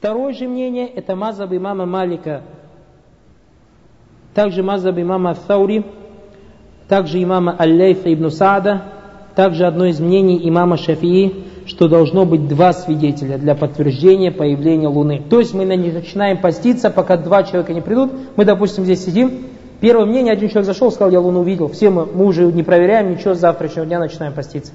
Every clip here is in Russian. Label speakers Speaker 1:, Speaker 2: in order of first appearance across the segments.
Speaker 1: Второе же мнение – это мазаб имама Малика, также мазаб имама Thаури, также имама Аль-Лейфа ибн Саада, также одно из мнений имама Шафии, что должно быть два свидетеля для подтверждения появления Луны. То есть мы начинаем поститься, пока два человека не придут. Мы, допустим, здесь сидим, первое мнение, один человек зашел, сказал, я Луну увидел. Все мы, мы уже не проверяем, ничего, с завтрашнего дня начинаем поститься.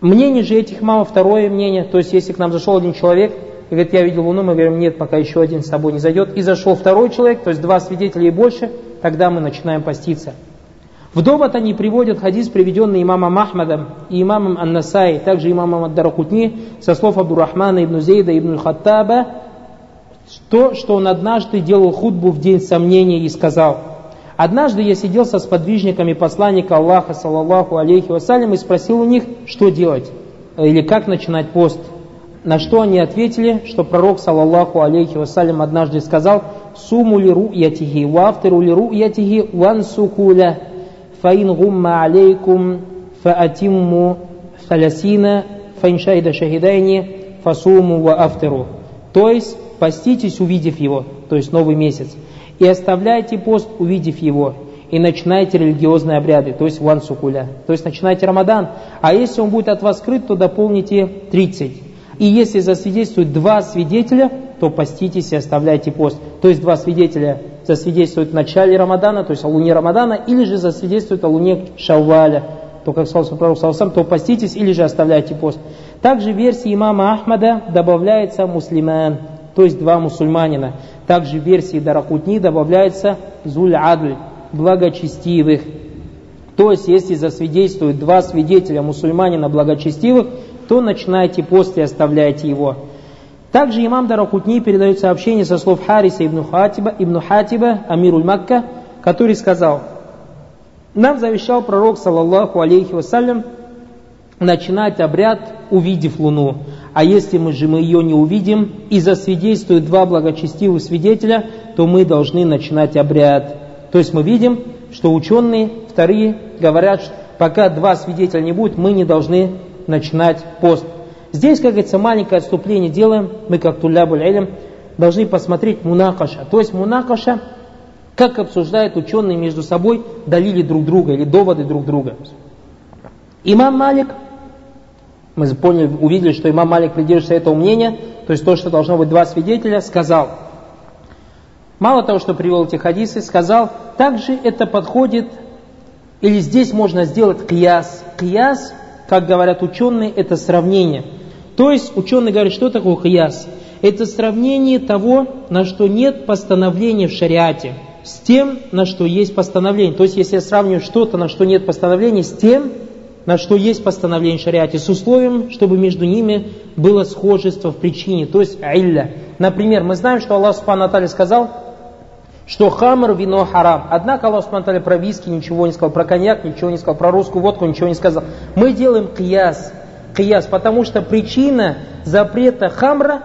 Speaker 1: Мнение же этих мамов, второе мнение, то есть если к нам зашел один человек, и говорит, я видел Луну, мы говорим, нет, пока еще один с собой не зайдет. И зашел второй человек, то есть два свидетеля и больше, тогда мы начинаем поститься. В довод они приводят хадис, приведенный имамом Ахмадом и имамом Ан-Насай, также имамом Ад-Даракутни, со слов Абдурахмана ибн Зейда ибн Хаттаба, то, что он однажды делал худбу в день сомнения и сказал, «Однажды я сидел со сподвижниками посланника Аллаха, саллаллаху алейхи вассалям, и спросил у них, что делать, или как начинать пост. На что они ответили, что пророк, саллаллаху алейхи вассалям, однажды сказал «Суму ли ру'ятихи, вафтиру ли ру'ятихи, вансукуля, фаин гумма алейкум, фаатимму фалясина, фаин шайда шахидайни, фасуму ва афтиру». То есть, поститесь, увидев его, то есть новый месяц, и оставляйте пост, увидев его, и начинайте религиозные обряды, то есть вансукуля, то есть начинайте Рамадан. А если он будет от вас скрыт, то дополните 30. И если засвидетельствуют два свидетеля, то поститесь и оставляйте пост. То есть два свидетеля засвидетельствуют в начале Рамадана, то есть о луне Рамадана, или же засвидетельствуют о луне Шавваля, то, как сказал пророк Салсам, то поститесь или же оставляйте пост. Также в версии имама Ахмада добавляется муслиман, то есть два мусульманина. Также в версии Даракутни добавляется зуль адль, благочестивых. То есть, если засвидетельствуют два свидетеля мусульманина благочестивых, то начинайте пост и оставляйте его. Также имам Даракутни передает сообщение со слов Хариса ибн Хатиба, ибн Хатиба Амируль Макка, который сказал, нам завещал пророк, саллаллаху алейхи вассалям, начинать обряд, увидев луну. А если мы же мы ее не увидим и засвидетельствуют два благочестивых свидетеля, то мы должны начинать обряд. То есть мы видим, что ученые, вторые, говорят, что пока два свидетеля не будет, мы не должны начинать пост. Здесь, как говорится, маленькое отступление делаем, мы как тулябуль илм, должны посмотреть мунакаша. То есть мунакаша, как обсуждают ученые между собой далили друг друга или доводы друг друга. Имам Малик, мы поняли, увидели, что имам Малик придерживается этого мнения, то есть то, что должно быть два свидетеля, сказал, мало того, что привел эти хадисы, сказал, также это подходит, или здесь можно сделать кияс. Кияс как говорят ученые, это сравнение. То есть ученые говорят, что такое хияс? Это сравнение того, на что нет постановления в шариате, с тем, на что есть постановление. То есть если я сравниваю что-то, на что нет постановления, с тем, на что есть постановление в шариате, с условием, чтобы между ними было схожество в причине, то есть илля. Например, мы знаем, что Аллах Субхану сказал, что хамр, вино харам. Однако Аллах Субтитры про виски ничего не сказал, про коньяк ничего не сказал, про русскую водку ничего не сказал. Мы делаем кияс, кияс, потому что причина запрета хамра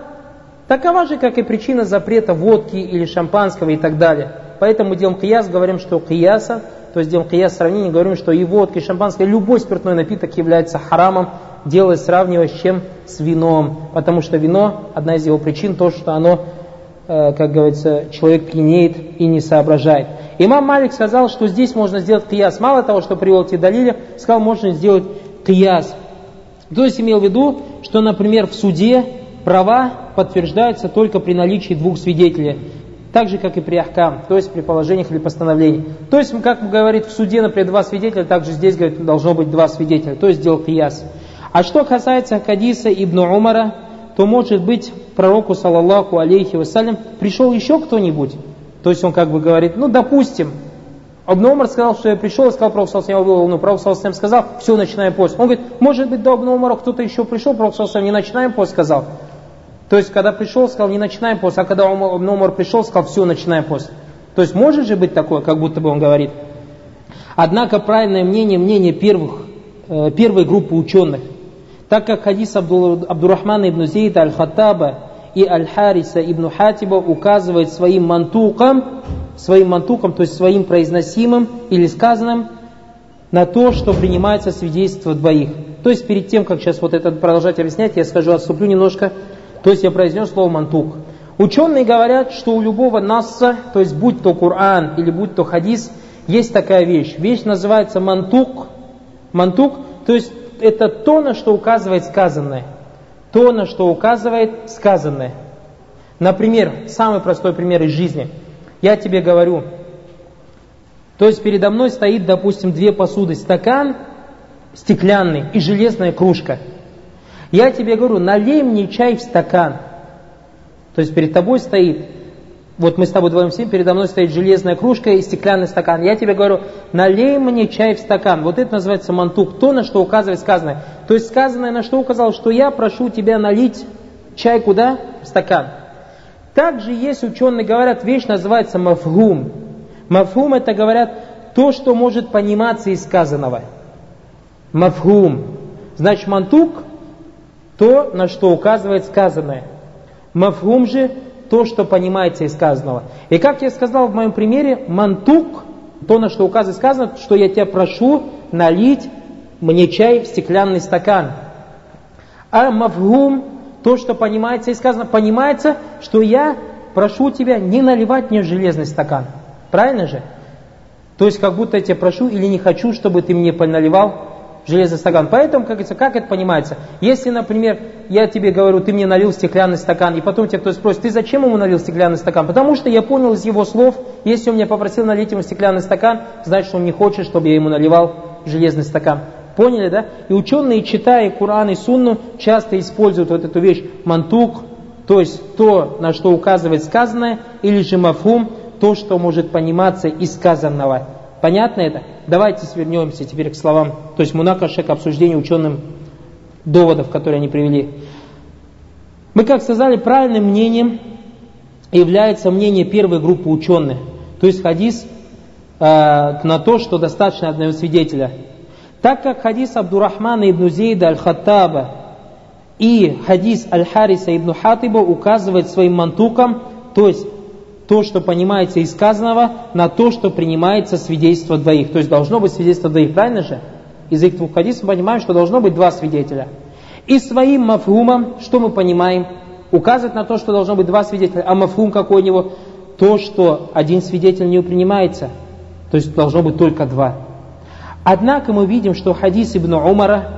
Speaker 1: такова же, как и причина запрета водки или шампанского и так далее. Поэтому мы делаем кияс, говорим, что кияса, то есть делаем кияс сравнение, говорим, что и водка, и шампанское, любой спиртной напиток является харамом, делая сравнивая с чем? С вином. Потому что вино, одна из его причин, то, что оно как говорится, человек пьянеет и не соображает. Имам Малик сказал, что здесь можно сделать кияс. Мало того, что привел эти далили, сказал, можно сделать кияс. То есть имел в виду, что, например, в суде права подтверждаются только при наличии двух свидетелей. Так же, как и при ахкам, то есть при положениях или постановлениях. То есть, как говорит в суде, например, два свидетеля, также здесь, говорит, должно быть два свидетеля, то есть сделал кияс. А что касается хадиса Ибн Умара, то может быть пророку, саллаллаху алейхи вассалям, пришел еще кто-нибудь. То есть он как бы говорит, ну допустим, Абн Умар сказал, что я пришел и сказал пророк саллаллаху алейхи ну пророк саллаллаху сказал, все, начинаем пост. Он говорит, может быть до Абн Умара кто-то еще пришел, пророк саллаллаху не начинаем пост, сказал. То есть, когда пришел, сказал, не начинаем пост, а когда Абн Умар пришел, сказал, все, начинаем пост. То есть, может же быть такое, как будто бы он говорит. Однако правильное мнение, мнение первых, э, первой группы ученых, так как хадис Абдурахмана ибн Зейда аль-Хаттаба и аль-Хариса ибн Хатиба указывает своим мантуком, своим мантуком, то есть своим произносимым или сказанным, на то, что принимается свидетельство двоих. То есть перед тем, как сейчас вот это продолжать объяснять, я скажу, отступлю немножко. То есть я произнес слово мантук. Ученые говорят, что у любого насса, то есть будь то Коран или будь то хадис, есть такая вещь. Вещь называется мантук. Мантук, то есть это то, на что указывает сказанное. То, на что указывает сказанное. Например, самый простой пример из жизни. Я тебе говорю, то есть передо мной стоит, допустим, две посуды, стакан стеклянный и железная кружка. Я тебе говорю, налей мне чай в стакан – то есть перед тобой стоит, вот мы с тобой двоем сидим, передо мной стоит железная кружка и стеклянный стакан. Я тебе говорю, налей мне чай в стакан. Вот это называется мантук, то, на что указывает сказанное. То есть сказанное на что указал, что я прошу тебя налить чай куда? В стакан. Также есть ученые говорят, вещь называется мафгум. Мафгум это говорят то, что может пониматься из сказанного. Мафгум. Значит, мантук то, на что указывает сказанное. Мафхум же то, что понимается из сказанного. И как я сказал в моем примере, мантук, то, на что указывает сказано, что я тебя прошу налить мне чай в стеклянный стакан. А мафхум, то, что понимается и сказано, понимается, что я прошу тебя не наливать мне железный стакан. Правильно же? То есть как будто я тебя прошу или не хочу, чтобы ты мне наливал железный стакан. Поэтому, как, говорится, как это понимается? Если, например, я тебе говорю, ты мне налил стеклянный стакан, и потом тебя кто-то спросит, ты зачем ему налил стеклянный стакан? Потому что я понял из его слов, если он меня попросил налить ему стеклянный стакан, значит, он не хочет, чтобы я ему наливал железный стакан. Поняли, да? И ученые, читая Куран и Сунну, часто используют вот эту вещь мантук, то есть то, на что указывает сказанное, или же мафум, то, что может пониматься из сказанного. Понятно это? Давайте свернемся теперь к словам, то есть мунакаша к обсуждению ученым доводов, которые они привели. Мы, как сказали, правильным мнением является мнение первой группы ученых. То есть хадис э, на то, что достаточно одного свидетеля. Так как хадис Абдурахмана ибн Зейда аль-Хаттаба и хадис Аль-Хариса ибн Хатиба указывает своим мантукам, то есть то, что понимается из сказанного, на то, что принимается свидетельство двоих. То есть должно быть свидетельство двоих, правильно же? Из этих двух хадисов понимаем, что должно быть два свидетеля. И своим мафхумом, что мы понимаем? Указывает на то, что должно быть два свидетеля. А мафхум какой у него? То, что один свидетель не принимается. То есть должно быть только два. Однако мы видим, что хадис Ибн Умара,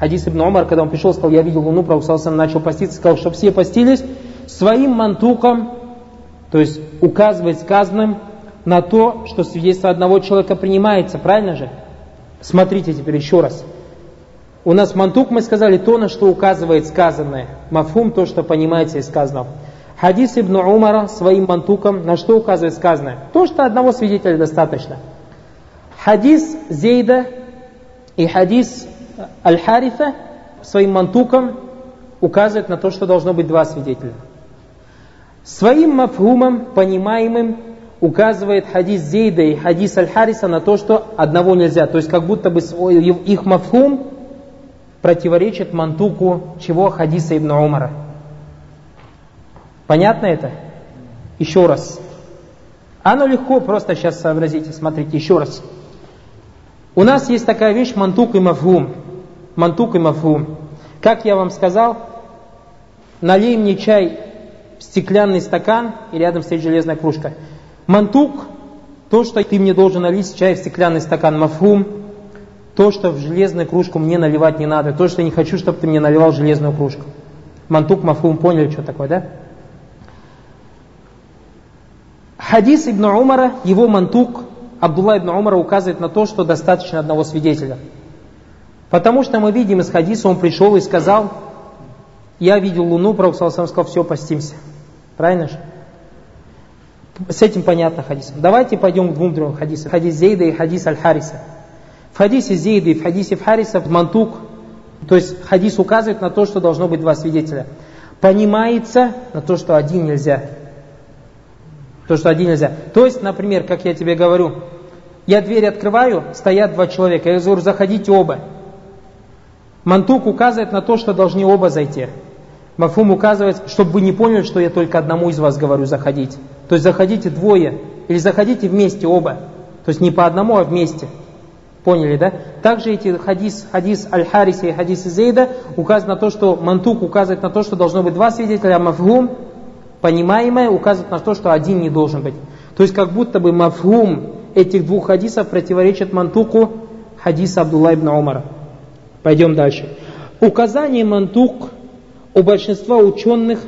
Speaker 1: хадис Ибн Умар, когда он пришел, сказал, я видел луну, Пророк начал поститься, сказал, чтобы все постились, своим мантуком то есть указывает сказанным на то, что свидетельство одного человека принимается, правильно же? Смотрите теперь еще раз. У нас мантук, мы сказали, то, на что указывает сказанное. Мафум, то, что понимается из сказанного. Хадис Ибн Умара своим мантуком, на что указывает сказанное? То, что одного свидетеля достаточно. Хадис Зейда и хадис Аль-Харифа своим мантуком указывает на то, что должно быть два свидетеля. Своим мафхумом, понимаемым, указывает хадис Зейда и хадис Аль-Хариса на то, что одного нельзя. То есть как будто бы их мафхум противоречит мантуку чего хадиса Ибн Умара. Понятно это? Еще раз. Оно легко, просто сейчас сообразите, смотрите, еще раз. У нас есть такая вещь мантук и мафхум. Мантук и мафхум. Как я вам сказал, налей мне чай стеклянный стакан и рядом стоит железная кружка. Мантук, то, что ты мне должен налить чай в стеклянный стакан. Мафхум, то, что в железную кружку мне наливать не надо. То, что я не хочу, чтобы ты мне наливал железную кружку. Мантук, мафхум, поняли, что такое, да? Хадис Ибн Умара, его мантук, Абдулла Ибн Умара указывает на то, что достаточно одного свидетеля. Потому что мы видим из хадиса, он пришел и сказал, я видел луну, Пророк сказал, все, постимся. Правильно же? С этим понятно хадисом. Давайте пойдем к двум другим хадисам. Хадис Зейда и хадис Аль-Хариса. В хадисе Зейда и в хадисе Хариса мантук, то есть хадис указывает на то, что должно быть два свидетеля. Понимается на то, что один нельзя. То, что один нельзя. То есть, например, как я тебе говорю, я дверь открываю, стоят два человека. Я говорю, заходите оба. Мантук указывает на то, что должны оба зайти. Мафум указывает, чтобы вы не поняли, что я только одному из вас говорю заходить. То есть заходите двое, или заходите вместе оба. То есть не по одному, а вместе. Поняли, да? Также эти хадис, хадис Аль-Хариса и хадис Зейда указывают на то, что мантук указывает на то, что должно быть два свидетеля, а мафгум, понимаемое, указывает на то, что один не должен быть. То есть как будто бы мафгум этих двух хадисов противоречит мантуку хадиса Абдулла ибн Умара. Пойдем дальше. Указание мантук у большинства ученых,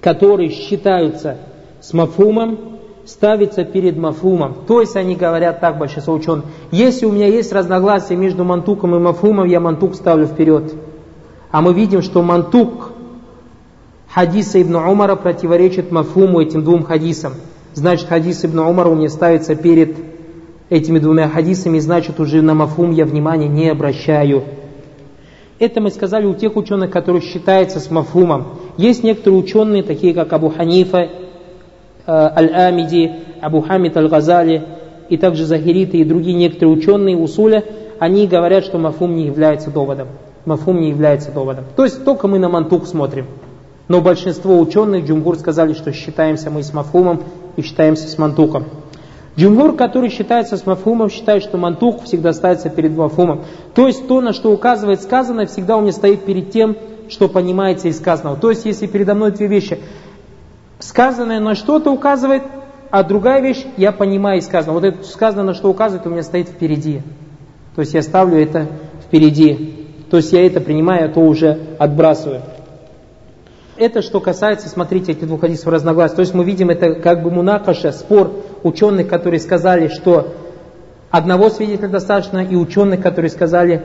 Speaker 1: которые считаются с мафумом, ставится перед мафумом. То есть они говорят так, большинство ученых. Если у меня есть разногласия между мантуком и мафумом, я мантук ставлю вперед. А мы видим, что мантук хадиса Ибн Умара противоречит мафуму этим двум хадисам. Значит, хадис Ибн Умара у меня ставится перед этими двумя хадисами, значит, уже на мафум я внимания не обращаю. Это мы сказали у тех ученых, которые считаются с мафумом. Есть некоторые ученые, такие как Абу Ханифа Э, Аль-Амиди, Абу Хамид Аль-Газали и также Захириты и другие некоторые ученые усуля, они говорят, что мафум не является доводом. Мафум не является доводом. То есть только мы на мантук смотрим. Но большинство ученых, Джумгур, сказали, что считаемся мы с мафумом и считаемся с мантуком. Джумгур, который считается с мафумом, считает, что мантук всегда ставится перед мафумом. То есть то, на что указывает сказанное, всегда у меня стоит перед тем, что понимается из сказанного. То есть если передо мной две вещи, сказанное на что-то указывает, а другая вещь, я понимаю из сказанного. Вот это сказанное на что указывает, у меня стоит впереди. То есть я ставлю это впереди. То есть я это принимаю, а то уже отбрасываю. Это что касается, смотрите, этих двух хадисов разногласий. То есть мы видим это как бы мунакаша, спор ученых, которые сказали, что одного свидетеля достаточно, и ученых, которые сказали,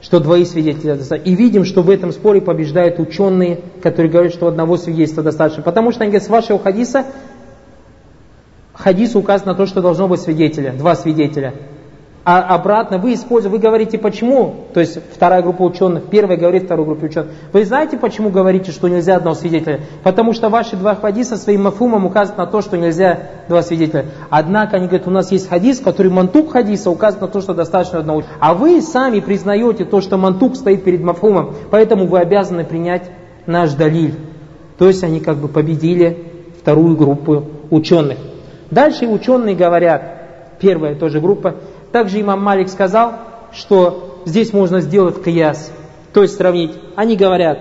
Speaker 1: что двоих свидетелей достаточно. И видим, что в этом споре побеждают ученые, которые говорят, что одного свидетельства достаточно. Потому что они говорят, с вашего хадиса, хадис указано на то, что должно быть свидетеля, два свидетеля. А обратно вы используете, вы говорите почему, то есть вторая группа ученых, первая говорит второй группе ученых. Вы знаете, почему говорите, что нельзя одного свидетеля? Потому что ваши два хадиса своим мафумом указывают на то, что нельзя два свидетеля. Однако они говорят, у нас есть хадис, который мантук хадиса указывает на то, что достаточно одного. А вы сами признаете то, что мантук стоит перед мафумом, поэтому вы обязаны принять наш далиль. То есть они как бы победили вторую группу ученых. Дальше ученые говорят, первая тоже группа, также имам Малик сказал, что здесь можно сделать кияс, то есть сравнить. Они говорят,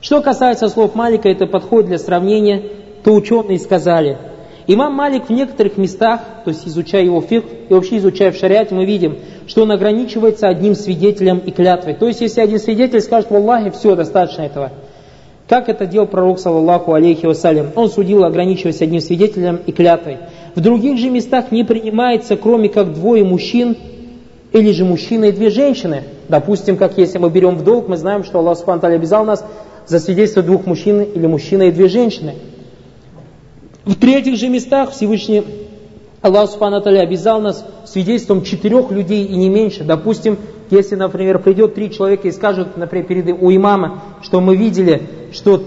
Speaker 1: что касается слов Малика, это подходит для сравнения, то ученые сказали. Имам Малик в некоторых местах, то есть изучая его фиг и вообще изучая в шариате, мы видим, что он ограничивается одним свидетелем и клятвой. То есть, если один свидетель скажет в Аллахе, все, достаточно этого. Как это делал пророк, саллаллаху алейхи вассалям? Он судил, ограничиваясь одним свидетелем и клятвой. В других же местах не принимается, кроме как двое мужчин или же мужчина и две женщины. Допустим, как если мы берем в долг, мы знаем, что Аллах Субхану обязал нас за свидетельство двух мужчин или мужчина и две женщины. В третьих же местах Всевышний Аллах Субхану обязал нас свидетельством четырех людей и не меньше. Допустим, если, например, придет три человека и скажут, например, перед у имама, что мы видели, что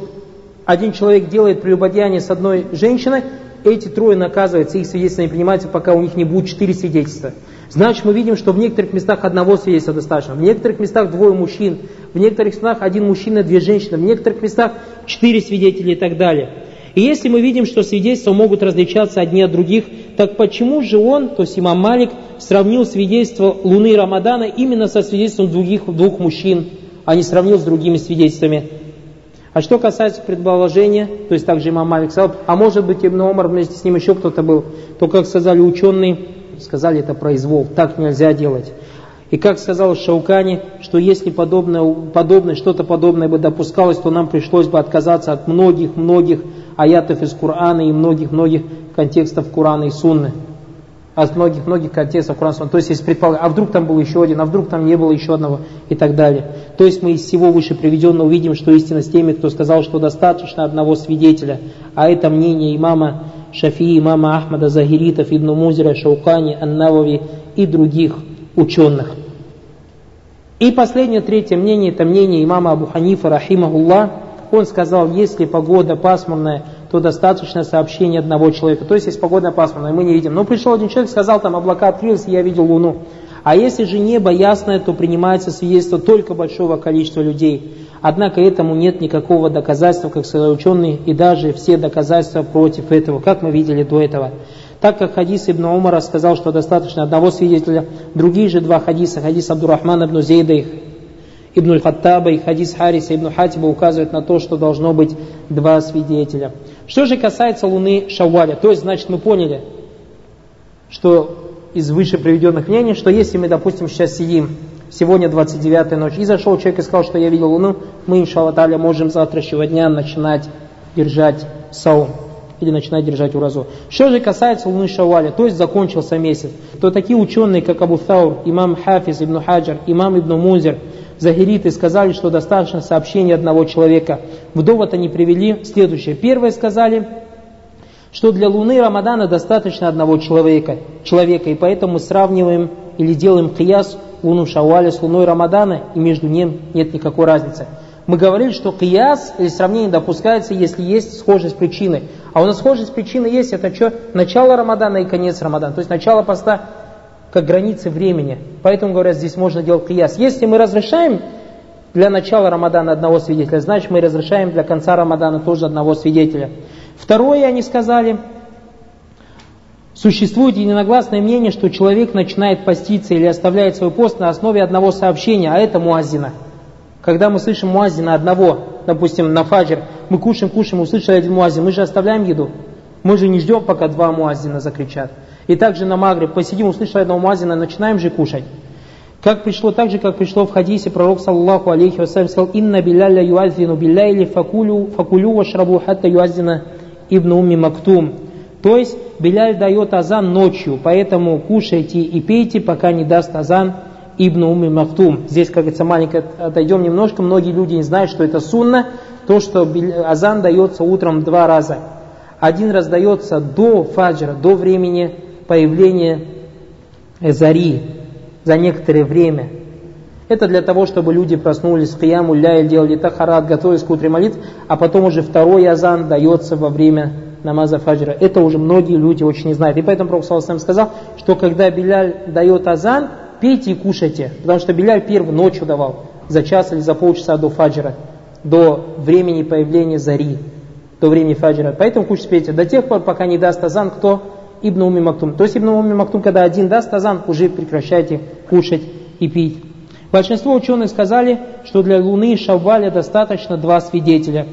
Speaker 1: один человек делает прелюбодеяние с одной женщиной, эти трое наказываются, их свидетельства не принимаются, пока у них не будет четыре свидетельства. Значит, мы видим, что в некоторых местах одного свидетельства достаточно, в некоторых местах двое мужчин, в некоторых местах один мужчина, две женщины, в некоторых местах четыре свидетеля и так далее. И если мы видим, что свидетельства могут различаться одни от других, так почему же он, то есть имам Малик, сравнил свидетельство Луны Рамадана именно со свидетельством других, двух мужчин, а не сравнил с другими свидетельствами? А что касается предположения, то есть также имам Малик сказал, а может быть Ибн Омар вместе с ним еще кто-то был, то, как сказали ученые, сказали это произвол, так нельзя делать. И как сказал Шаукани, что если подобное, подобное, что-то подобное бы допускалось, то нам пришлось бы отказаться от многих-многих аятов из Корана и многих-многих контекстов Корана и Сунны от многих-многих контекстов Корана. То есть, если предполагать, а вдруг там был еще один, а вдруг там не было еще одного и так далее. То есть, мы из всего выше приведенного увидим, что истина с теми, кто сказал, что достаточно одного свидетеля, а это мнение имама Шафии, имама Ахмада, Загиритов, Ибн Музера, Шаукани, Аннавави и других ученых. И последнее, третье мнение, это мнение имама Абу Ханифа, рахимахуллах. Он сказал, если погода пасмурная, то достаточно сообщения одного человека. То есть, есть погода пасмурная, мы не видим. Но пришел один человек, сказал, там облака открылись, я видел луну. А если же небо ясное, то принимается свидетельство только большого количества людей. Однако этому нет никакого доказательства, как сказали ученые, и даже все доказательства против этого, как мы видели до этого. Так как хадис Ибн Умара сказал, что достаточно одного свидетеля, другие же два хадиса, хадис Абдурахмана ибн Зейда Ибн Хаттаба и хадис Хариса Ибн Хатиба указывают на то, что должно быть два свидетеля. Что же касается луны Шаваля, то есть, значит, мы поняли, что из выше приведенных мнений, что если мы, допустим, сейчас сидим, сегодня 29 ночь, и зашел человек и сказал, что я видел луну, мы, иншаллах, можем завтрашнего дня начинать держать саум или начинать держать уразу. Что же касается луны Шаваля, то есть закончился месяц, то такие ученые, как Абу Thаур, имам Хафиз ибн Хаджар, имам ибн Мунзер, Захириты сказали, что достаточно сообщения одного человека. В довод они привели следующее. Первое сказали, что для луны Рамадана достаточно одного человека, человека и поэтому сравниваем или делаем кияс луну Шауаля с луной Рамадана, и между ним нет никакой разницы. Мы говорили, что кияс или сравнение допускается, если есть схожесть причины. А у нас схожесть причины есть, это что? Начало Рамадана и конец Рамадана. То есть начало поста как границы времени. Поэтому, говорят, здесь можно делать кияс. Если мы разрешаем для начала Рамадана одного свидетеля, значит мы разрешаем для конца Рамадана тоже одного свидетеля. Второе, они сказали, существует единогласное мнение, что человек начинает поститься или оставляет свой пост на основе одного сообщения, а это муазина. Когда мы слышим муазина одного, допустим, на фаджр, мы кушаем, кушаем, услышали один муазин, мы же оставляем еду. Мы же не ждем, пока два муазина закричат. И также на Магриб посидим, услышали одного муазина, начинаем же кушать. Как пришло, так же, как пришло в хадисе, пророк, саллаху алейхи вассалям, сказал, «Инна билляля юаззину билляйли факулю, факулю вашрабу хатта юаззина ибн умми мактум». То есть, Беляль дает азан ночью, поэтому кушайте и пейте, пока не даст азан Ибн Умми Мактум. Здесь, как говорится, маленько отойдем немножко. Многие люди не знают, что это сунна. То, что азан дается утром два раза. Один раз дается до фаджра, до времени появления зари, за некоторое время. Это для того, чтобы люди проснулись кияму, ля делали тахарат, готовились к утренней молитве, а потом уже второй азан дается во время намаза фаджра. Это уже многие люди очень не знают. И поэтому Пророк Саласам сказал, что когда Биляль дает азан, пейте и кушайте. Потому что Биляль первый ночью давал, за час или за полчаса до фаджра, до времени появления зари, до времени фаджра. Поэтому кушайте, пейте. До тех пор, пока не даст азан, кто? Ибн Уми Мактум. То есть Ибн Уми Мактум, когда один даст азан, уже прекращайте кушать и пить. Большинство ученых сказали, что для Луны Шавваля достаточно два свидетеля.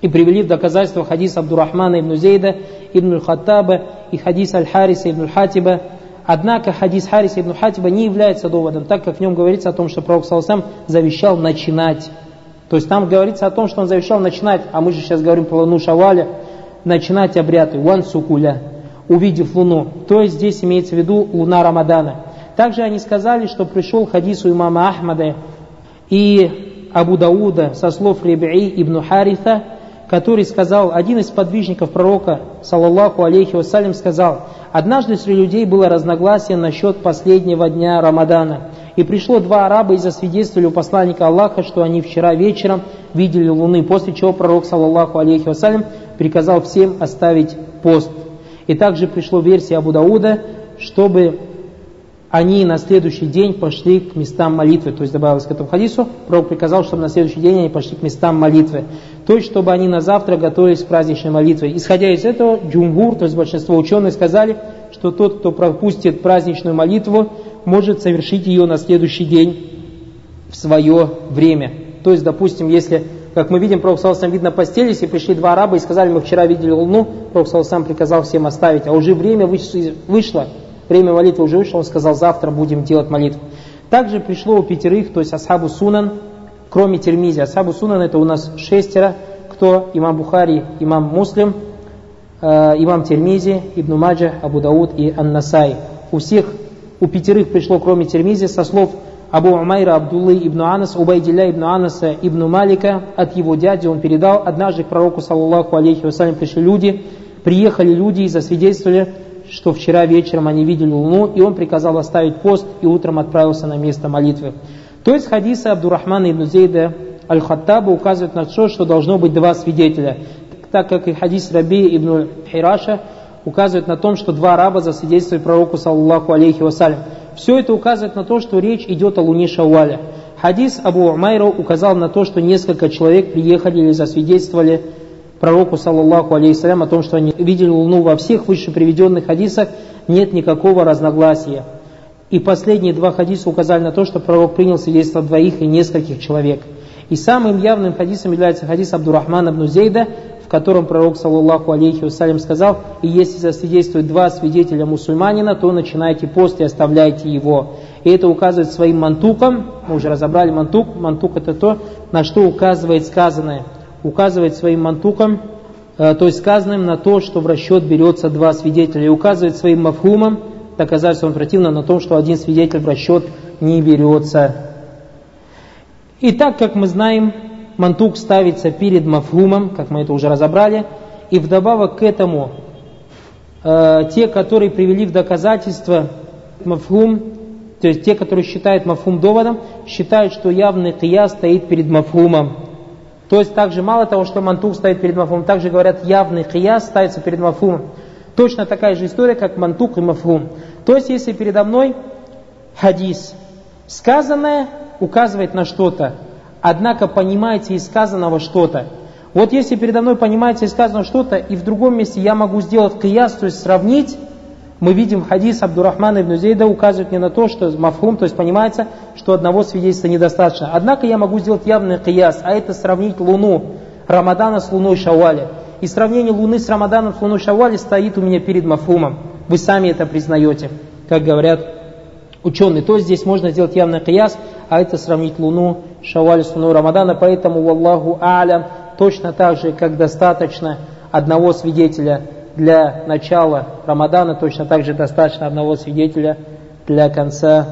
Speaker 1: И привели в доказательство хадис Абдурахмана ибн Зейда, ибн Хаттаба и хадис Аль-Хариса ибн Хатиба. Однако хадис Хариса ибн Хатиба не является доводом, так как в нем говорится о том, что Пророк Саласам завещал начинать. То есть там говорится о том, что он завещал начинать, а мы же сейчас говорим про Луну Шаваля, начинать обряды, ван сукуля, увидев Луну. То есть здесь имеется в виду Луна Рамадана. Также они сказали, что пришел хадис у имама Ахмада и Абу Дауда со слов Рибии ибн Харита, который сказал, один из подвижников пророка, саллаллаху алейхи вассалям, сказал, однажды среди людей было разногласие насчет последнего дня Рамадана. И пришло два араба и засвидетельствовали у посланника Аллаха, что они вчера вечером видели луны, после чего пророк, саллаллаху алейхи вассалям, приказал всем оставить пост. И также пришло версия Абу Дауда, чтобы они на следующий день пошли к местам молитвы. То есть добавилось к этому хадису, пророк приказал, чтобы на следующий день они пошли к местам молитвы. То есть, чтобы они на завтра готовились к праздничной молитве. Исходя из этого, джумгур, то есть большинство ученых сказали, что тот, кто пропустит праздничную молитву, может совершить ее на следующий день в свое время. То есть, допустим, если, как мы видим, Пророк Саласам, видно, постелись и пришли два араба и сказали, мы вчера видели луну, Пророк Саласам приказал всем оставить, а уже время вышло, время молитвы уже вышло, он сказал, завтра будем делать молитву. Также пришло у пятерых, то есть Асхабу Сунан, кроме Термизи. Асхабу Сунан это у нас шестеро, кто? Имам Бухари, имам Муслим, э, имам Термизи, Ибн Маджа, Абу Дауд и Ан-Насай. У всех, у пятерых пришло кроме Термизи со слов Абу Умайра Абдуллы ибн Анас, Убайдилля ибн Анаса ибн Малика, от его дяди он передал, однажды к пророку, саллаллаху алейхи вассалям, пришли люди, приехали люди и засвидетельствовали, что вчера вечером они видели луну, и он приказал оставить пост и утром отправился на место молитвы. То есть хадисы Абдурахмана ибн Зейда Аль-Хаттаба указывают на то, что должно быть два свидетеля, так как и хадис Раби ибн Хираша указывает на том, что два араба засвидетельствовали пророку, саллаху алейхи вассалям. Все это указывает на то, что речь идет о луне Шауаля. Хадис Абу Умайра указал на то, что несколько человек приехали или засвидетельствовали пророку, саллаллаху алейхиссалям, о том, что они видели Луну во всех выше приведенных хадисах, нет никакого разногласия. И последние два хадиса указали на то, что пророк принял свидетельство двоих и нескольких человек. И самым явным хадисом является хадис Абдурахмана ибн Зейда, котором пророк, саллаллаху алейхи вассалям, сказал, «И если засвидетельствуют два свидетеля мусульманина, то начинайте пост и оставляйте его». И это указывает своим мантуком, мы уже разобрали мантук, мантук это то, на что указывает сказанное – указывает своим мантуком, э, то есть сказанным на то, что в расчет берется два свидетеля, и указывает своим мафхумом, доказательством противно на том, что один свидетель в расчет не берется. И так как мы знаем, мантук ставится перед мафхумом, как мы это уже разобрали, и вдобавок к этому э, те, которые привели в доказательство мафхум, то есть те, которые считают мафхум доводом, считают, что явный кия стоит перед мафхумом. То есть также мало того, что мантук стоит перед мафумом, также говорят явный кияс ставится перед мафумом. Точно такая же история, как мантук и мафум. То есть если передо мной хадис, сказанное указывает на что-то, однако понимаете из сказанного что-то. Вот если передо мной понимаете из сказанного что-то, и в другом месте я могу сделать кияс, то есть сравнить, мы видим хадис Абдурахмана ибн Зейда указывает мне на то, что мафхум, то есть понимается, что одного свидетельства недостаточно. Однако я могу сделать явный кияс, а это сравнить Луну Рамадана с Луной Шаваля. И сравнение Луны с Рамаданом с Луной Шаваля стоит у меня перед мафхумом. Вы сами это признаете, как говорят ученые. То есть здесь можно сделать явный кияс, а это сравнить Луну Шаваля с Луной Рамадана. Поэтому, Валлаху Алям, точно так же, как достаточно одного свидетеля для начала Рамадана, точно так же достаточно одного свидетеля для конца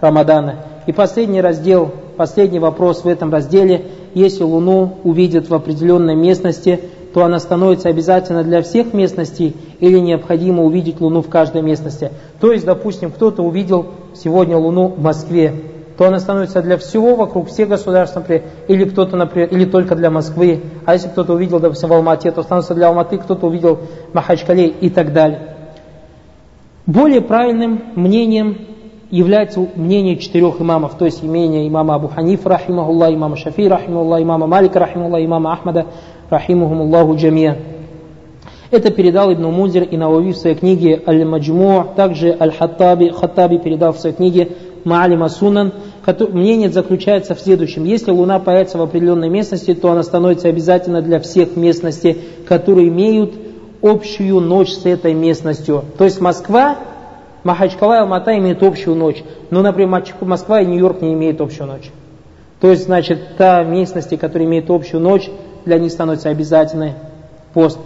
Speaker 1: Рамадана. И последний раздел, последний вопрос в этом разделе. Если Луну увидят в определенной местности, то она становится обязательно для всех местностей или необходимо увидеть Луну в каждой местности. То есть, допустим, кто-то увидел сегодня Луну в Москве, то она становится для всего вокруг, всех государств, например, или кто-то, например, или только для Москвы, а если кто-то увидел, допустим, в Алмате, то становится для Алматы, кто-то увидел Махачкале и так далее. Более правильным мнением является мнение четырех имамов, то есть мнение имама Абу Ханиф, рахимахуллах, имама Шафи, рахимахуллах, имама Малика, рахимахуллах, имама Ахмада, рахимахумуллаху джамия. Это передал Ибн Музир и Навави в своей книге Аль-Маджму, также Аль-Хаттаби, Хаттаби передал в своей книге Маалима Сунан, мнение заключается в следующем. Если Луна появится в определенной местности, то она становится обязательно для всех местностей, которые имеют общую ночь с этой местностью. То есть Москва, Махачкала и Алмата имеют общую ночь. Но, например, Москва и Нью-Йорк не имеют общую ночь. То есть, значит, та местности, которые имеют общую ночь, для них становится обязательной пост.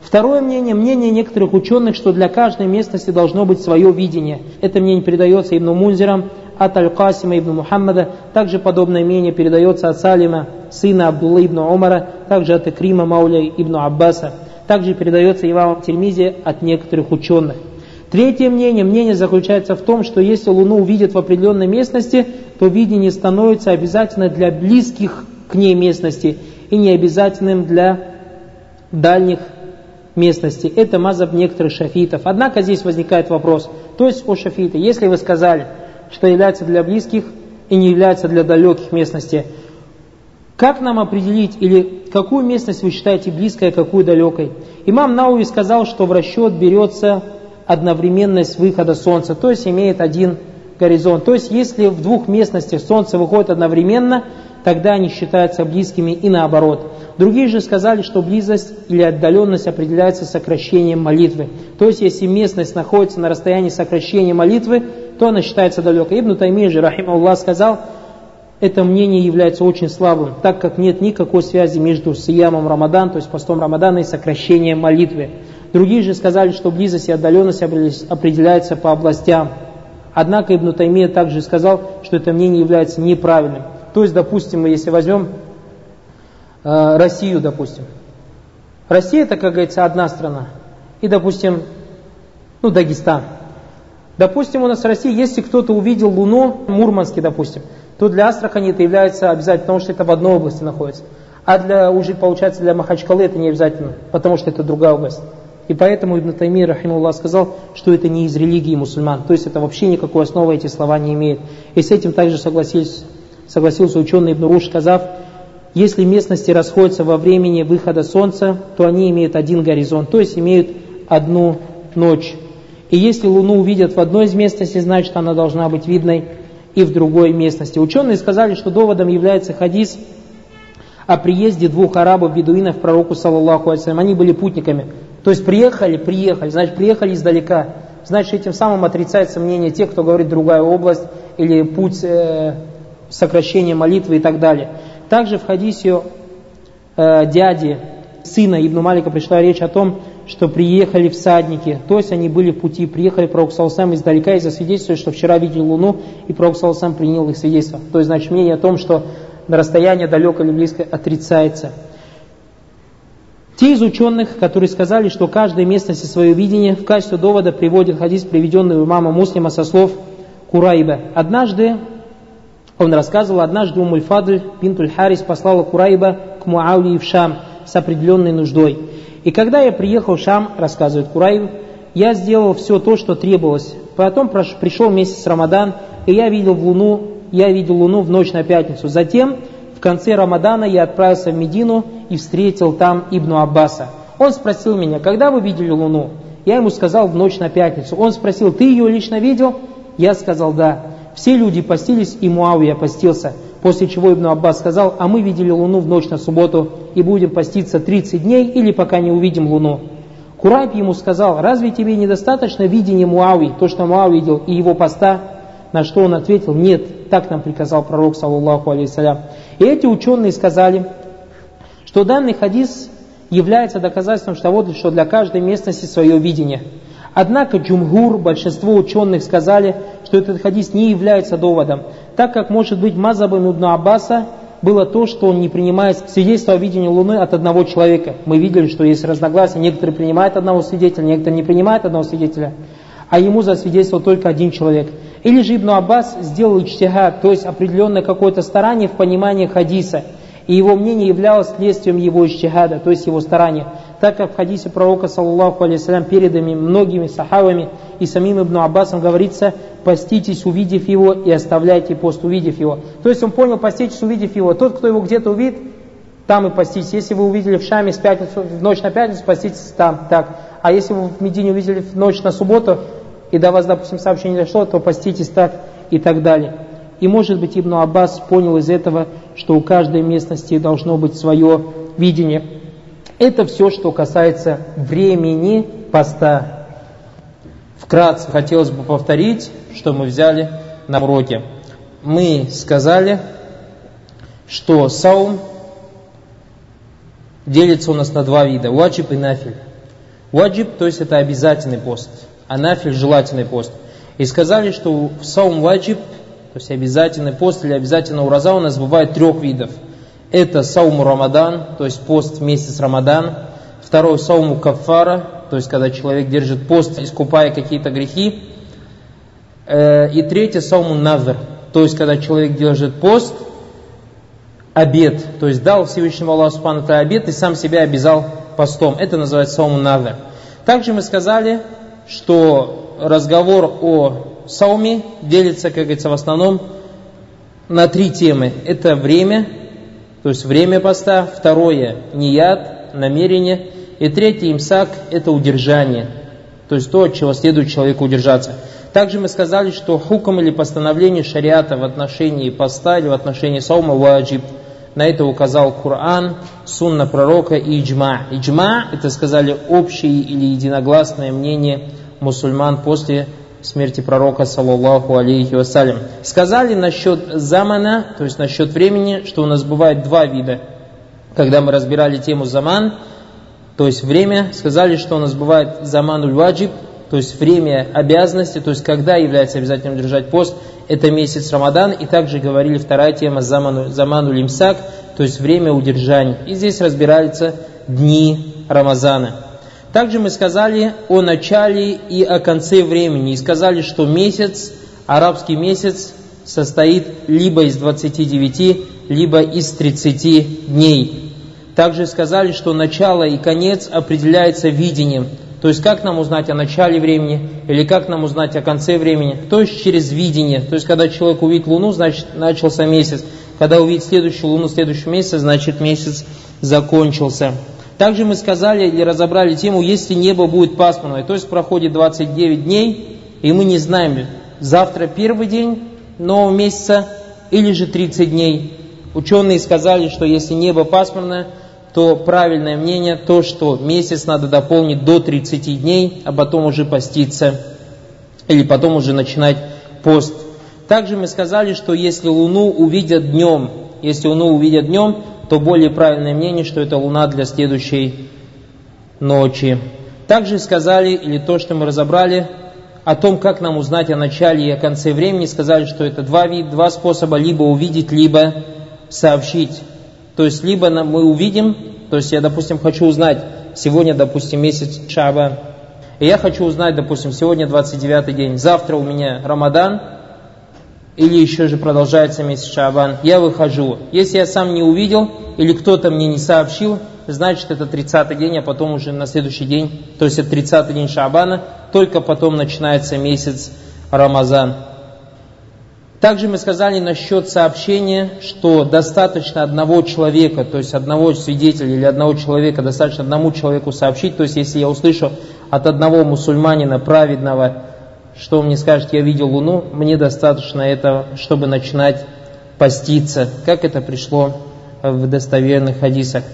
Speaker 1: Второе мнение, мнение некоторых ученых, что для каждой местности должно быть свое видение. Это мнение передается Ибн Мунзиром, от Аль-Касима ибн Мухаммада. Также подобное мнение передается от Салима, сына Абдулла ибн Умара, также от Икрима Мауля ибн Аббаса. Также передается имамом Тельмизе от некоторых ученых. Третье мнение, мнение заключается в том, что если Луну увидят в определенной местности, то видение становится обязательно для близких к ней местности и не обязательным для дальних местностей. Это мазаб некоторых шафитов. Однако здесь возникает вопрос, то есть о шафиты, если вы сказали, что является для близких и не является для далеких местностей. Как нам определить, или какую местность вы считаете близкой, а какую далекой? Имам Науи сказал, что в расчет берется одновременность выхода солнца, то есть имеет один горизонт. То есть если в двух местностях солнце выходит одновременно, тогда они считаются близкими и наоборот. Другие же сказали, что близость или отдаленность определяется сокращением молитвы. То есть если местность находится на расстоянии сокращения молитвы, то она считается далекой. Ибн Таймир же, рахим Аллах, сказал, это мнение является очень слабым, так как нет никакой связи между сиямом Рамадан, то есть постом Рамадана и сокращением молитвы. Другие же сказали, что близость и отдаленность определяются по областям. Однако Ибн Таймия также сказал, что это мнение является неправильным. То есть, допустим, мы если возьмем э, Россию, допустим. Россия это, как говорится, одна страна. И, допустим, ну, Дагестан. Допустим, у нас в России, если кто-то увидел Луну Мурманске, допустим, то для Астрахани это является обязательно, потому что это в одной области находится. А для, уже получается для Махачкалы это не обязательно, потому что это другая область. И поэтому Ибн Тайми, рахимуллах, сказал, что это не из религии мусульман. То есть это вообще никакой основы эти слова не имеет. И с этим также согласились, согласился ученый Ибн Руш, сказав, если местности расходятся во времени выхода солнца, то они имеют один горизонт, то есть имеют одну ночь. И если Луну увидят в одной из местностей, значит она должна быть видной и в другой местности. Ученые сказали, что доводом является хадис о приезде двух арабов-бедуинов к пророку, саллаллаху алейсалям. Они были путниками. То есть приехали, приехали, значит приехали издалека. Значит этим самым отрицается мнение тех, кто говорит другая область или путь э, сокращения молитвы и так далее. Также в хадисе э, дяди, сына Ибн Малика пришла речь о том, что приехали всадники, то есть они были в пути, приехали пророк Салсам издалека и засвидетельствовали, что вчера видели луну, и пророк Салсам принял их свидетельство. То есть, значит, мнение о том, что на расстояние далекое или близкое отрицается. Те из ученых, которые сказали, что каждая местность и свое видение, в качестве довода приводит хадис, приведенный у Муслима со слов Курайба. Однажды, он рассказывал, однажды Умуль Фадль, Бинтуль Харис, послала Курайба к Муавлии в Шам с определенной нуждой. И когда я приехал в Шам, рассказывает Курайб, я сделал все то, что требовалось. Потом пришел месяц Рамадан, и я видел луну, я видел луну в ночь на пятницу. Затем, в конце Рамадана, я отправился в Медину и встретил там Ибну Аббаса. Он спросил меня, когда вы видели луну? Я ему сказал, в ночь на пятницу. Он спросил, ты ее лично видел? Я сказал, да. Все люди постились, и Муавия постился. После чего Ибн Аббас сказал, а мы видели луну в ночь на субботу и будем поститься 30 дней или пока не увидим луну. Курайб ему сказал, разве тебе недостаточно видения Муави, то, что Муави видел, и его поста? На что он ответил, нет, так нам приказал пророк, саллаллаху алейсалям. И эти ученые сказали, что данный хадис является доказательством того, что для каждой местности свое видение – Однако джумгур, большинство ученых сказали, что этот хадис не является доводом, так как может быть мазабом Ибн Аббаса было то, что он не принимает свидетельство о видении Луны от одного человека. Мы видели, что есть разногласия, некоторые принимают одного свидетеля, некоторые не принимают одного свидетеля, а ему засвидетельствовал только один человек. Или же Ибн Аббас сделал ичтихад, то есть определенное какое-то старание в понимании хадиса – и его мнение являлось следствием его ищтихада, то есть его старания. Так как в хадисе пророка, саллаллаху алейсалям, передами многими сахавами и самим Ибн Аббасом говорится, поститесь, увидев его, и оставляйте пост, увидев его. То есть он понял, поститесь, увидев его. Тот, кто его где-то увидит, там и поститесь. Если вы увидели в Шаме с пятницу, в ночь на пятницу, поститесь там, так. А если вы в Медине увидели в ночь на субботу, и до вас, допустим, сообщение дошло, то поститесь так и так далее. И может быть Ибн Аббас понял из этого, что у каждой местности должно быть свое видение. Это все, что касается времени поста. Вкратце хотелось бы повторить, что мы взяли на уроке. Мы сказали, что саум делится у нас на два вида, ваджиб и нафиль. Ваджиб, то есть это обязательный пост, а нафиль желательный пост. И сказали, что в саум ваджиб – то есть обязательный пост или обязательно ураза у нас бывает трех видов. Это сауму Рамадан, то есть пост в месяц Рамадан. Второй сауму кафара, то есть когда человек держит пост, искупая какие-то грехи. Э, и третье сауму навер, то есть когда человек держит пост, обед, то есть дал Всевышнему Аллаху Субхану обед и сам себя обязал постом. Это называется сауму навер. Также мы сказали, что разговор о сауме делится, как говорится, в основном на три темы. Это время, то есть время поста. Второе – нияд, намерение. И третье – имсак – это удержание. То есть то, от чего следует человеку удержаться. Также мы сказали, что хуком или постановление шариата в отношении поста или в отношении саума ваджиб. На это указал Коран, сунна пророка и иджма. Иджма – это сказали общее или единогласное мнение мусульман после смерти пророка, саллаллаху алейхи вассалям. Сказали насчет замана, то есть насчет времени, что у нас бывает два вида. Когда мы разбирали тему заман, то есть время, сказали, что у нас бывает замануль ваджиб, то есть время обязанности, то есть когда является обязательным держать пост, это месяц Рамадан, и также говорили вторая тема заману, заману лимсак, то есть время удержания. И здесь разбираются дни Рамазана. Также мы сказали о начале и о конце времени. И сказали, что месяц, арабский месяц, состоит либо из 29, либо из 30 дней. Также сказали, что начало и конец определяется видением. То есть, как нам узнать о начале времени, или как нам узнать о конце времени? То есть, через видение. То есть, когда человек увидит Луну, значит, начался месяц. когда увидит следующую луну следующего месяца, значит месяц закончился. Также мы сказали или разобрали тему, если небо будет пасмурное, то есть проходит 29 дней, и мы не знаем, завтра первый день нового месяца или же 30 дней. Ученые сказали, что если небо пасмурное, то правильное мнение то, что месяц надо дополнить до 30 дней, а потом уже поститься, или потом уже начинать пост. Также мы сказали, что если Луну увидят днем, если Луну увидят днем, то более правильное мнение, что это Луна для следующей ночи. Также сказали, или то, что мы разобрали, о том, как нам узнать о начале и о конце времени, сказали, что это два вида, два способа, либо увидеть, либо сообщить. То есть, либо мы увидим, то есть я, допустим, хочу узнать, сегодня, допустим, месяц Шаба, и я хочу узнать, допустим, сегодня 29 день, завтра у меня Рамадан, или еще же продолжается месяц Шабан, я выхожу. Если я сам не увидел, или кто-то мне не сообщил, значит это 30 день, а потом уже на следующий день, то есть это 30 день Шабана, только потом начинается месяц Рамазан. Также мы сказали насчет сообщения, что достаточно одного человека, то есть одного свидетеля или одного человека, достаточно одному человеку сообщить. То есть если я услышу от одного мусульманина праведного, что он мне скажет, я видел Луну, мне достаточно этого, чтобы начинать поститься, как это пришло в достоверных хадисах.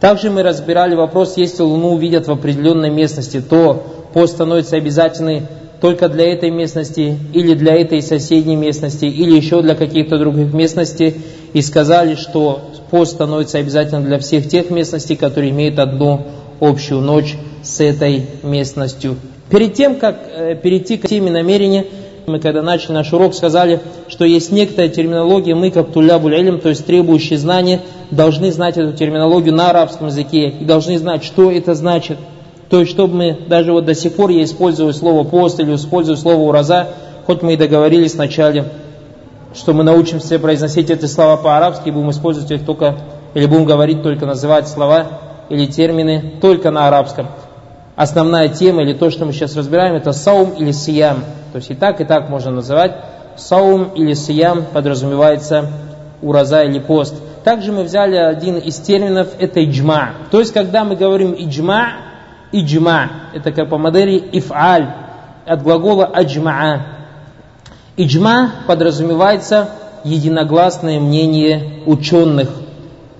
Speaker 1: Также мы разбирали вопрос, если Луну увидят в определенной местности, то пост становится обязательным только для этой местности, или для этой соседней местности, или еще для каких-то других местностей, и сказали, что пост становится обязательным для всех тех местностей, которые имеют одну общую ночь с этой местностью. Перед тем, как э, перейти к теме намерения, мы когда начали наш урок, сказали, что есть некоторая терминология, мы как тулябуль то есть требующие знания, должны знать эту терминологию на арабском языке и должны знать, что это значит. То есть, чтобы мы, даже вот до сих пор я использую слово пост или использую слово ураза, хоть мы и договорились вначале, что мы научимся произносить эти слова по-арабски, будем использовать их только, или будем говорить только, называть слова или термины только на арабском основная тема или то, что мы сейчас разбираем, это саум или сиям. То есть и так, и так можно называть. Саум или сиям подразумевается ураза или пост. Также мы взяли один из терминов, это иджма. То есть, когда мы говорим иджма, иджма, это как по модели ифаль, от глагола аджмаа. Иджма подразумевается единогласное мнение ученых.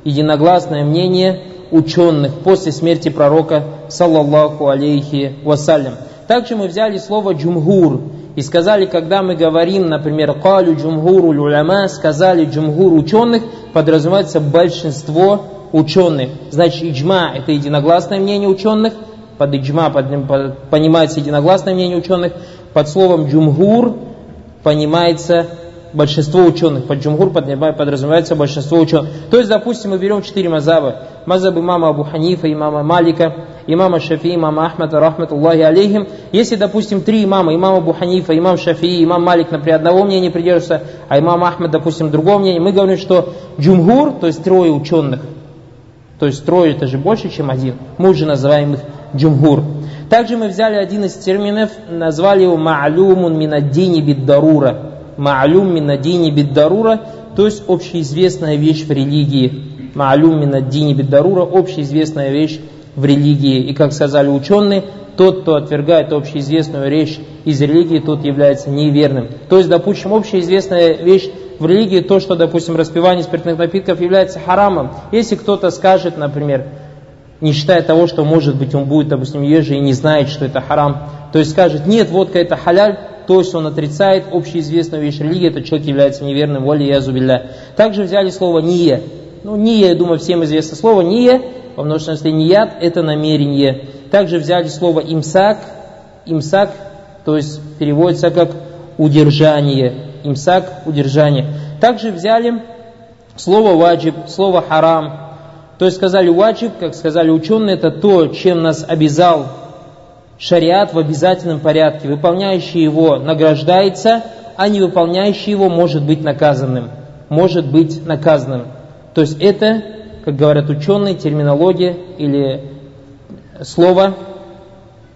Speaker 1: Единогласное мнение ученых после смерти пророка, саллаллаху алейхи вассалям. Также мы взяли слово джумгур и сказали, когда мы говорим, например, калю джумгуру уляма, сказали джумгур ученых, подразумевается большинство ученых. Значит, иджма – это единогласное мнение ученых, под иджма под, под, понимается единогласное мнение ученых, под словом джумгур понимается большинство ученых. Под джумгур подразумевается большинство ученых. То есть, допустим, мы берем четыре мазаба. Мазаб имама Абу Ханифа, имама Малика, имама Шафи, имама Ахмада, рахматуллахи алейхим. Если, допустим, три имама, имам Абу Ханифа, имам Шафи, имам Малик, например, одного мнения придерживаются, а имам Ахмад, допустим, другого мнения, мы говорим, что джумгур, то есть трое ученых, то есть трое это же больше, чем один. Мы уже называем их джумгур. Также мы взяли один из терминов, назвали его ма'люмун минаддини биддарура ма'люм минадини биддарура, то есть общеизвестная вещь в религии. Ма'люм минаддини биддарура, общеизвестная вещь в религии. И как сказали ученые, тот, кто отвергает общеизвестную вещь из религии, тот является неверным. То есть, допустим, общеизвестная вещь в религии, то, что, допустим, распивание спиртных напитков является харамом. Если кто-то скажет, например, не считая того, что, может быть, он будет, допустим, ежи и не знает, что это харам, то есть скажет, нет, водка это халяль, то есть он отрицает общеизвестную вещь религии, этот человек является неверным, воли язубилля. Также взяли слово «ния». Ну, «ния», я думаю, всем известно слово «ния», во множественном числе «ният» – это намерение. Также взяли слово «имсак», «имсак», то есть переводится как «удержание», «имсак» – «удержание». Также взяли слово «ваджиб», слово «харам», то есть сказали «ваджиб», как сказали ученые, это то, чем нас обязал шариат в обязательном порядке. Выполняющий его награждается, а не выполняющий его может быть наказанным. Может быть наказанным. То есть это, как говорят ученые, терминология или слово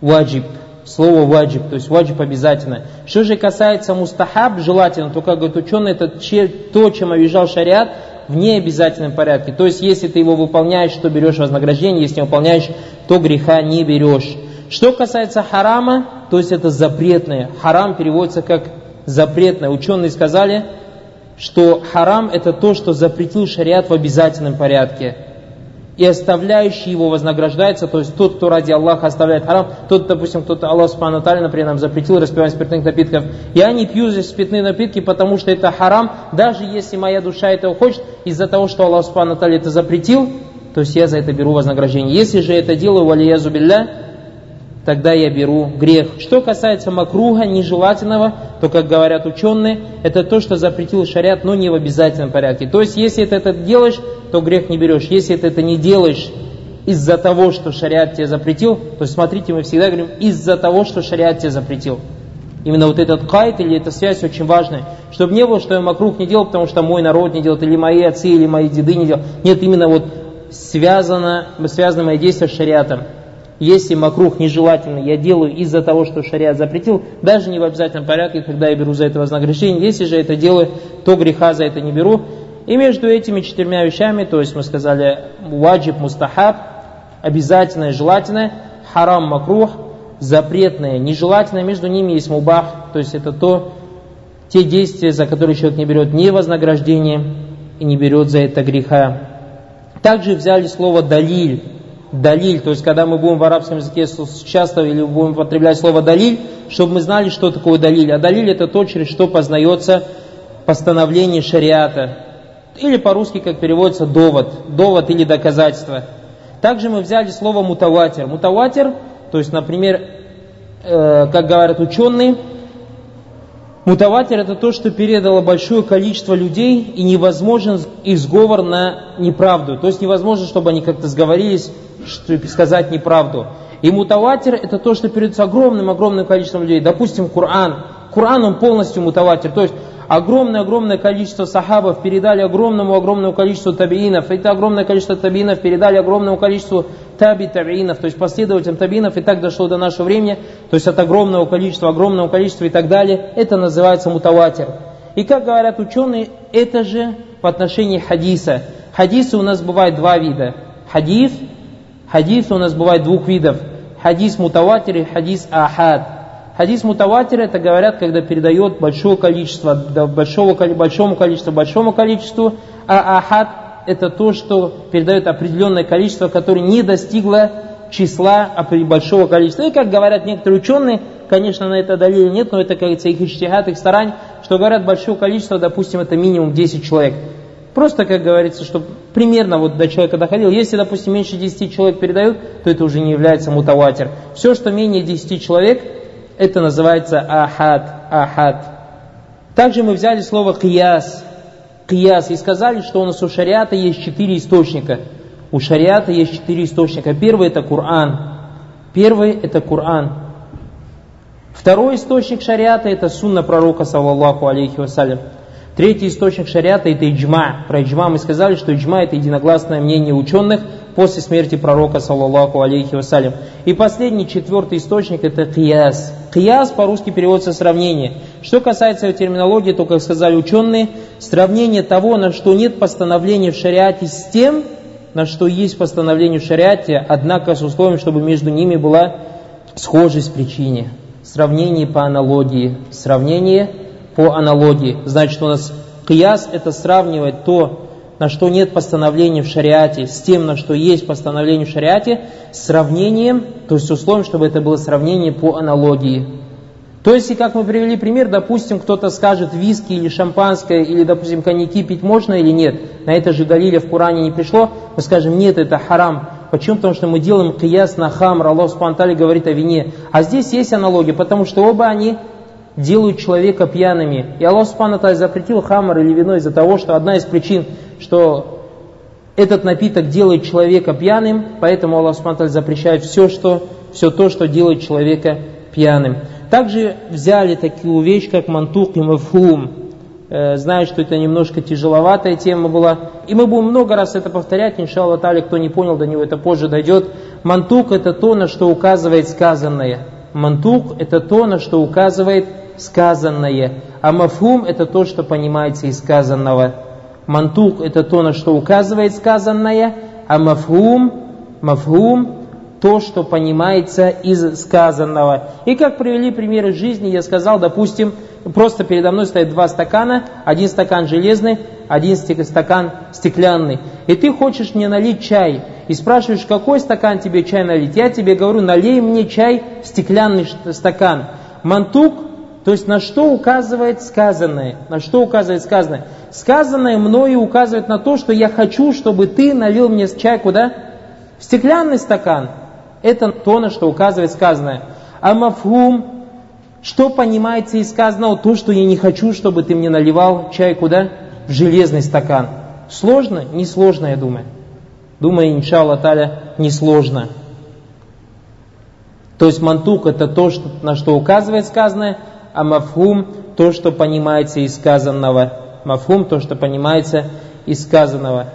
Speaker 1: ваджиб. слово ваджиб, то есть ваджиб обязательно. Что же касается мустахаб, желательно, то, как говорят ученые, это то, чем обижал шариат, в необязательном порядке. То есть, если ты его выполняешь, то берешь вознаграждение, если не выполняешь, то греха не берешь. Что касается харама, то есть это запретное. Харам переводится как запретное. Ученые сказали, что харам это то, что запретил шариат в обязательном порядке и оставляющий его вознаграждается, то есть тот, кто ради Аллаха оставляет харам, тот, допустим, кто-то Аллах Субхану например, нам запретил распивать спиртных напитков, я не пью здесь спиртные напитки, потому что это харам, даже если моя душа этого хочет, из-за того, что Аллах Субхану это запретил, то есть я за это беру вознаграждение. Если же это делаю, валиязу билля, тогда я беру грех. Что касается макруга, нежелательного, то, как говорят ученые, это то, что запретил шариат, но не в обязательном порядке. То есть, если ты это делаешь, то грех не берешь. Если ты это не делаешь из-за того, что шариат тебе запретил, то смотрите, мы всегда говорим, из-за того, что шариат тебе запретил. Именно вот этот кайт или эта связь очень важная. Чтобы не было, что я макрух не делал, потому что мой народ не делает, или мои отцы, или мои деды не делают. Нет, именно вот связано, связано мои действия с шариатом если макрух нежелательно, я делаю из-за того, что шариат запретил, даже не в обязательном порядке, тогда я беру за это вознаграждение. Если же это делаю, то греха за это не беру. И между этими четырьмя вещами, то есть мы сказали ваджиб, мустахаб, обязательное, желательное, харам, макрух, запретное, нежелательное, между ними есть мубах, то есть это то, те действия, за которые человек не берет ни вознаграждение и не берет за это греха. Также взяли слово далиль, далиль, то есть когда мы будем в арабском языке часто или будем употреблять слово далиль, чтобы мы знали, что такое далиль. А далиль это то, через что познается постановление шариата. Или по-русски, как переводится, довод. Довод или доказательство. Также мы взяли слово мутаватер. Мутаватер, то есть, например, э, как говорят ученые, Мутаватир это то, что передало большое количество людей и невозможен их сговор на неправду. То есть невозможно, чтобы они как-то сговорились, чтобы сказать неправду. И мутаватир это то, что передается огромным-огромным количеством людей. Допустим, Коран. Коран он полностью мутаватир. То есть огромное-огромное количество сахабов передали огромному-огромному количеству табиинов. Это огромное количество табиинов передали огромному количеству таби табиинов, то есть последователям табиинов, и так дошло до нашего времени, то есть от огромного количества, огромного количества и так далее. Это называется мутаватир. И как говорят ученые, это же в отношении хадиса. Хадисы у нас бывают два вида. Хадис, хадис у нас бывает двух видов. Хадис мутаватир и хадис ахад. Хадис мутаватир это говорят, когда передает большое количество, большого, большому количеству, большому количеству, а ахад это то, что передает определенное количество, которое не достигло числа большого количества. И как говорят некоторые ученые, конечно, на это доверия нет, но это, как говорится, их иштихат, их старань, что говорят большое количество, допустим, это минимум 10 человек. Просто, как говорится, чтобы примерно вот до человека доходил. Если, допустим, меньше 10 человек передают, то это уже не является мутаватер. Все, что менее 10 человек, это называется ахад, ахад. Также мы взяли слово кияс, кияс и сказали, что у нас у шариата есть четыре источника. У шариата есть четыре источника. Первый это Коран. Первый это Коран. Второй источник шариата это сунна пророка, саллаллаху алейхи вассалям. Третий источник шариата это иджма. Про иджма мы сказали, что иджма это единогласное мнение ученых после смерти пророка, саллаллаху алейхи вассалям. И последний, четвертый источник это кияс. Кияс по-русски переводится сравнение. Что касается терминологии, то, как сказали ученые, сравнение того, на что нет постановления в шариате с тем, на что есть постановление в шариате, однако с условием, чтобы между ними была схожесть причине. Сравнение по аналогии. Сравнение по аналогии. Значит, у нас кияс это сравнивать то, на что нет постановления в шариате, с тем, на что есть постановление в шариате, сравнением, то есть условием, чтобы это было сравнение по аналогии. То есть, и как мы привели пример, допустим, кто-то скажет виски или шампанское, или, допустим, коньяки пить можно или нет. На это же Галиле в Коране не пришло. Мы скажем, нет, это харам. Почему? Потому что мы делаем кияс на хамр. Аллах Субтитры говорит о вине. А здесь есть аналогия, потому что оба они делают человека пьяными. И Аллах Субтитры запретил хамр или вино из-за того, что одна из причин, что этот напиток делает человека пьяным, поэтому Аллах Субтитры запрещает все, что, все то, что делает человека пьяным. Также взяли такую вещь, как мантук и мафхум. Э, знаю, что это немножко тяжеловатая тема была. И мы будем много раз это повторять, иншаллах тали, кто не понял, до него это позже дойдет. Мантук это то, на что указывает сказанное. Мантук – это то, на что указывает сказанное, а мафхум – это то, что понимается из сказанного. Мантук – это то, на что указывает сказанное, а мафхум, мафхум – то, что понимается из сказанного. И как привели примеры жизни, я сказал, допустим, просто передо мной стоят два стакана, один стакан железный, один стакан стеклянный. И ты хочешь мне налить чай, и спрашиваешь, какой стакан тебе чай налить. Я тебе говорю, налей мне чай стеклянный стакан. Мантук то есть на что указывает сказанное? На что указывает сказанное? Сказанное мною указывает на то, что я хочу, чтобы ты налил мне чай куда? В стеклянный стакан. Это то, на что указывает сказанное. А мафхум, что понимается из сказанного? То, что я не хочу, чтобы ты мне наливал чай куда? В железный стакан. Сложно? Не сложно, я думаю. Думаю, иншаллах таля, не сложно. То есть мантук это то, что, на что указывает сказанное, а мафхум – то, что понимается из сказанного. Мафхум – то, что понимается из сказанного.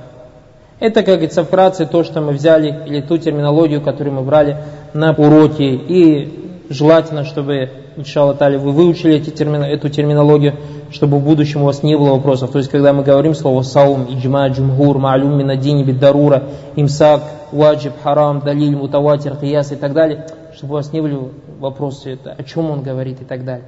Speaker 1: Это, как говорится, вкратце то, что мы взяли, или ту терминологию, которую мы брали на уроке. И желательно, чтобы, иншаллах вы выучили эти термин, эту терминологию, чтобы в будущем у вас не было вопросов. То есть, когда мы говорим слово саум, иджма, джумгур, маалюм, минадини, биддарура, имсак, ваджиб, харам, далиль, мутаватир, хияс и так далее, чтобы у вас не были вопросы, о чем он говорит и так далее.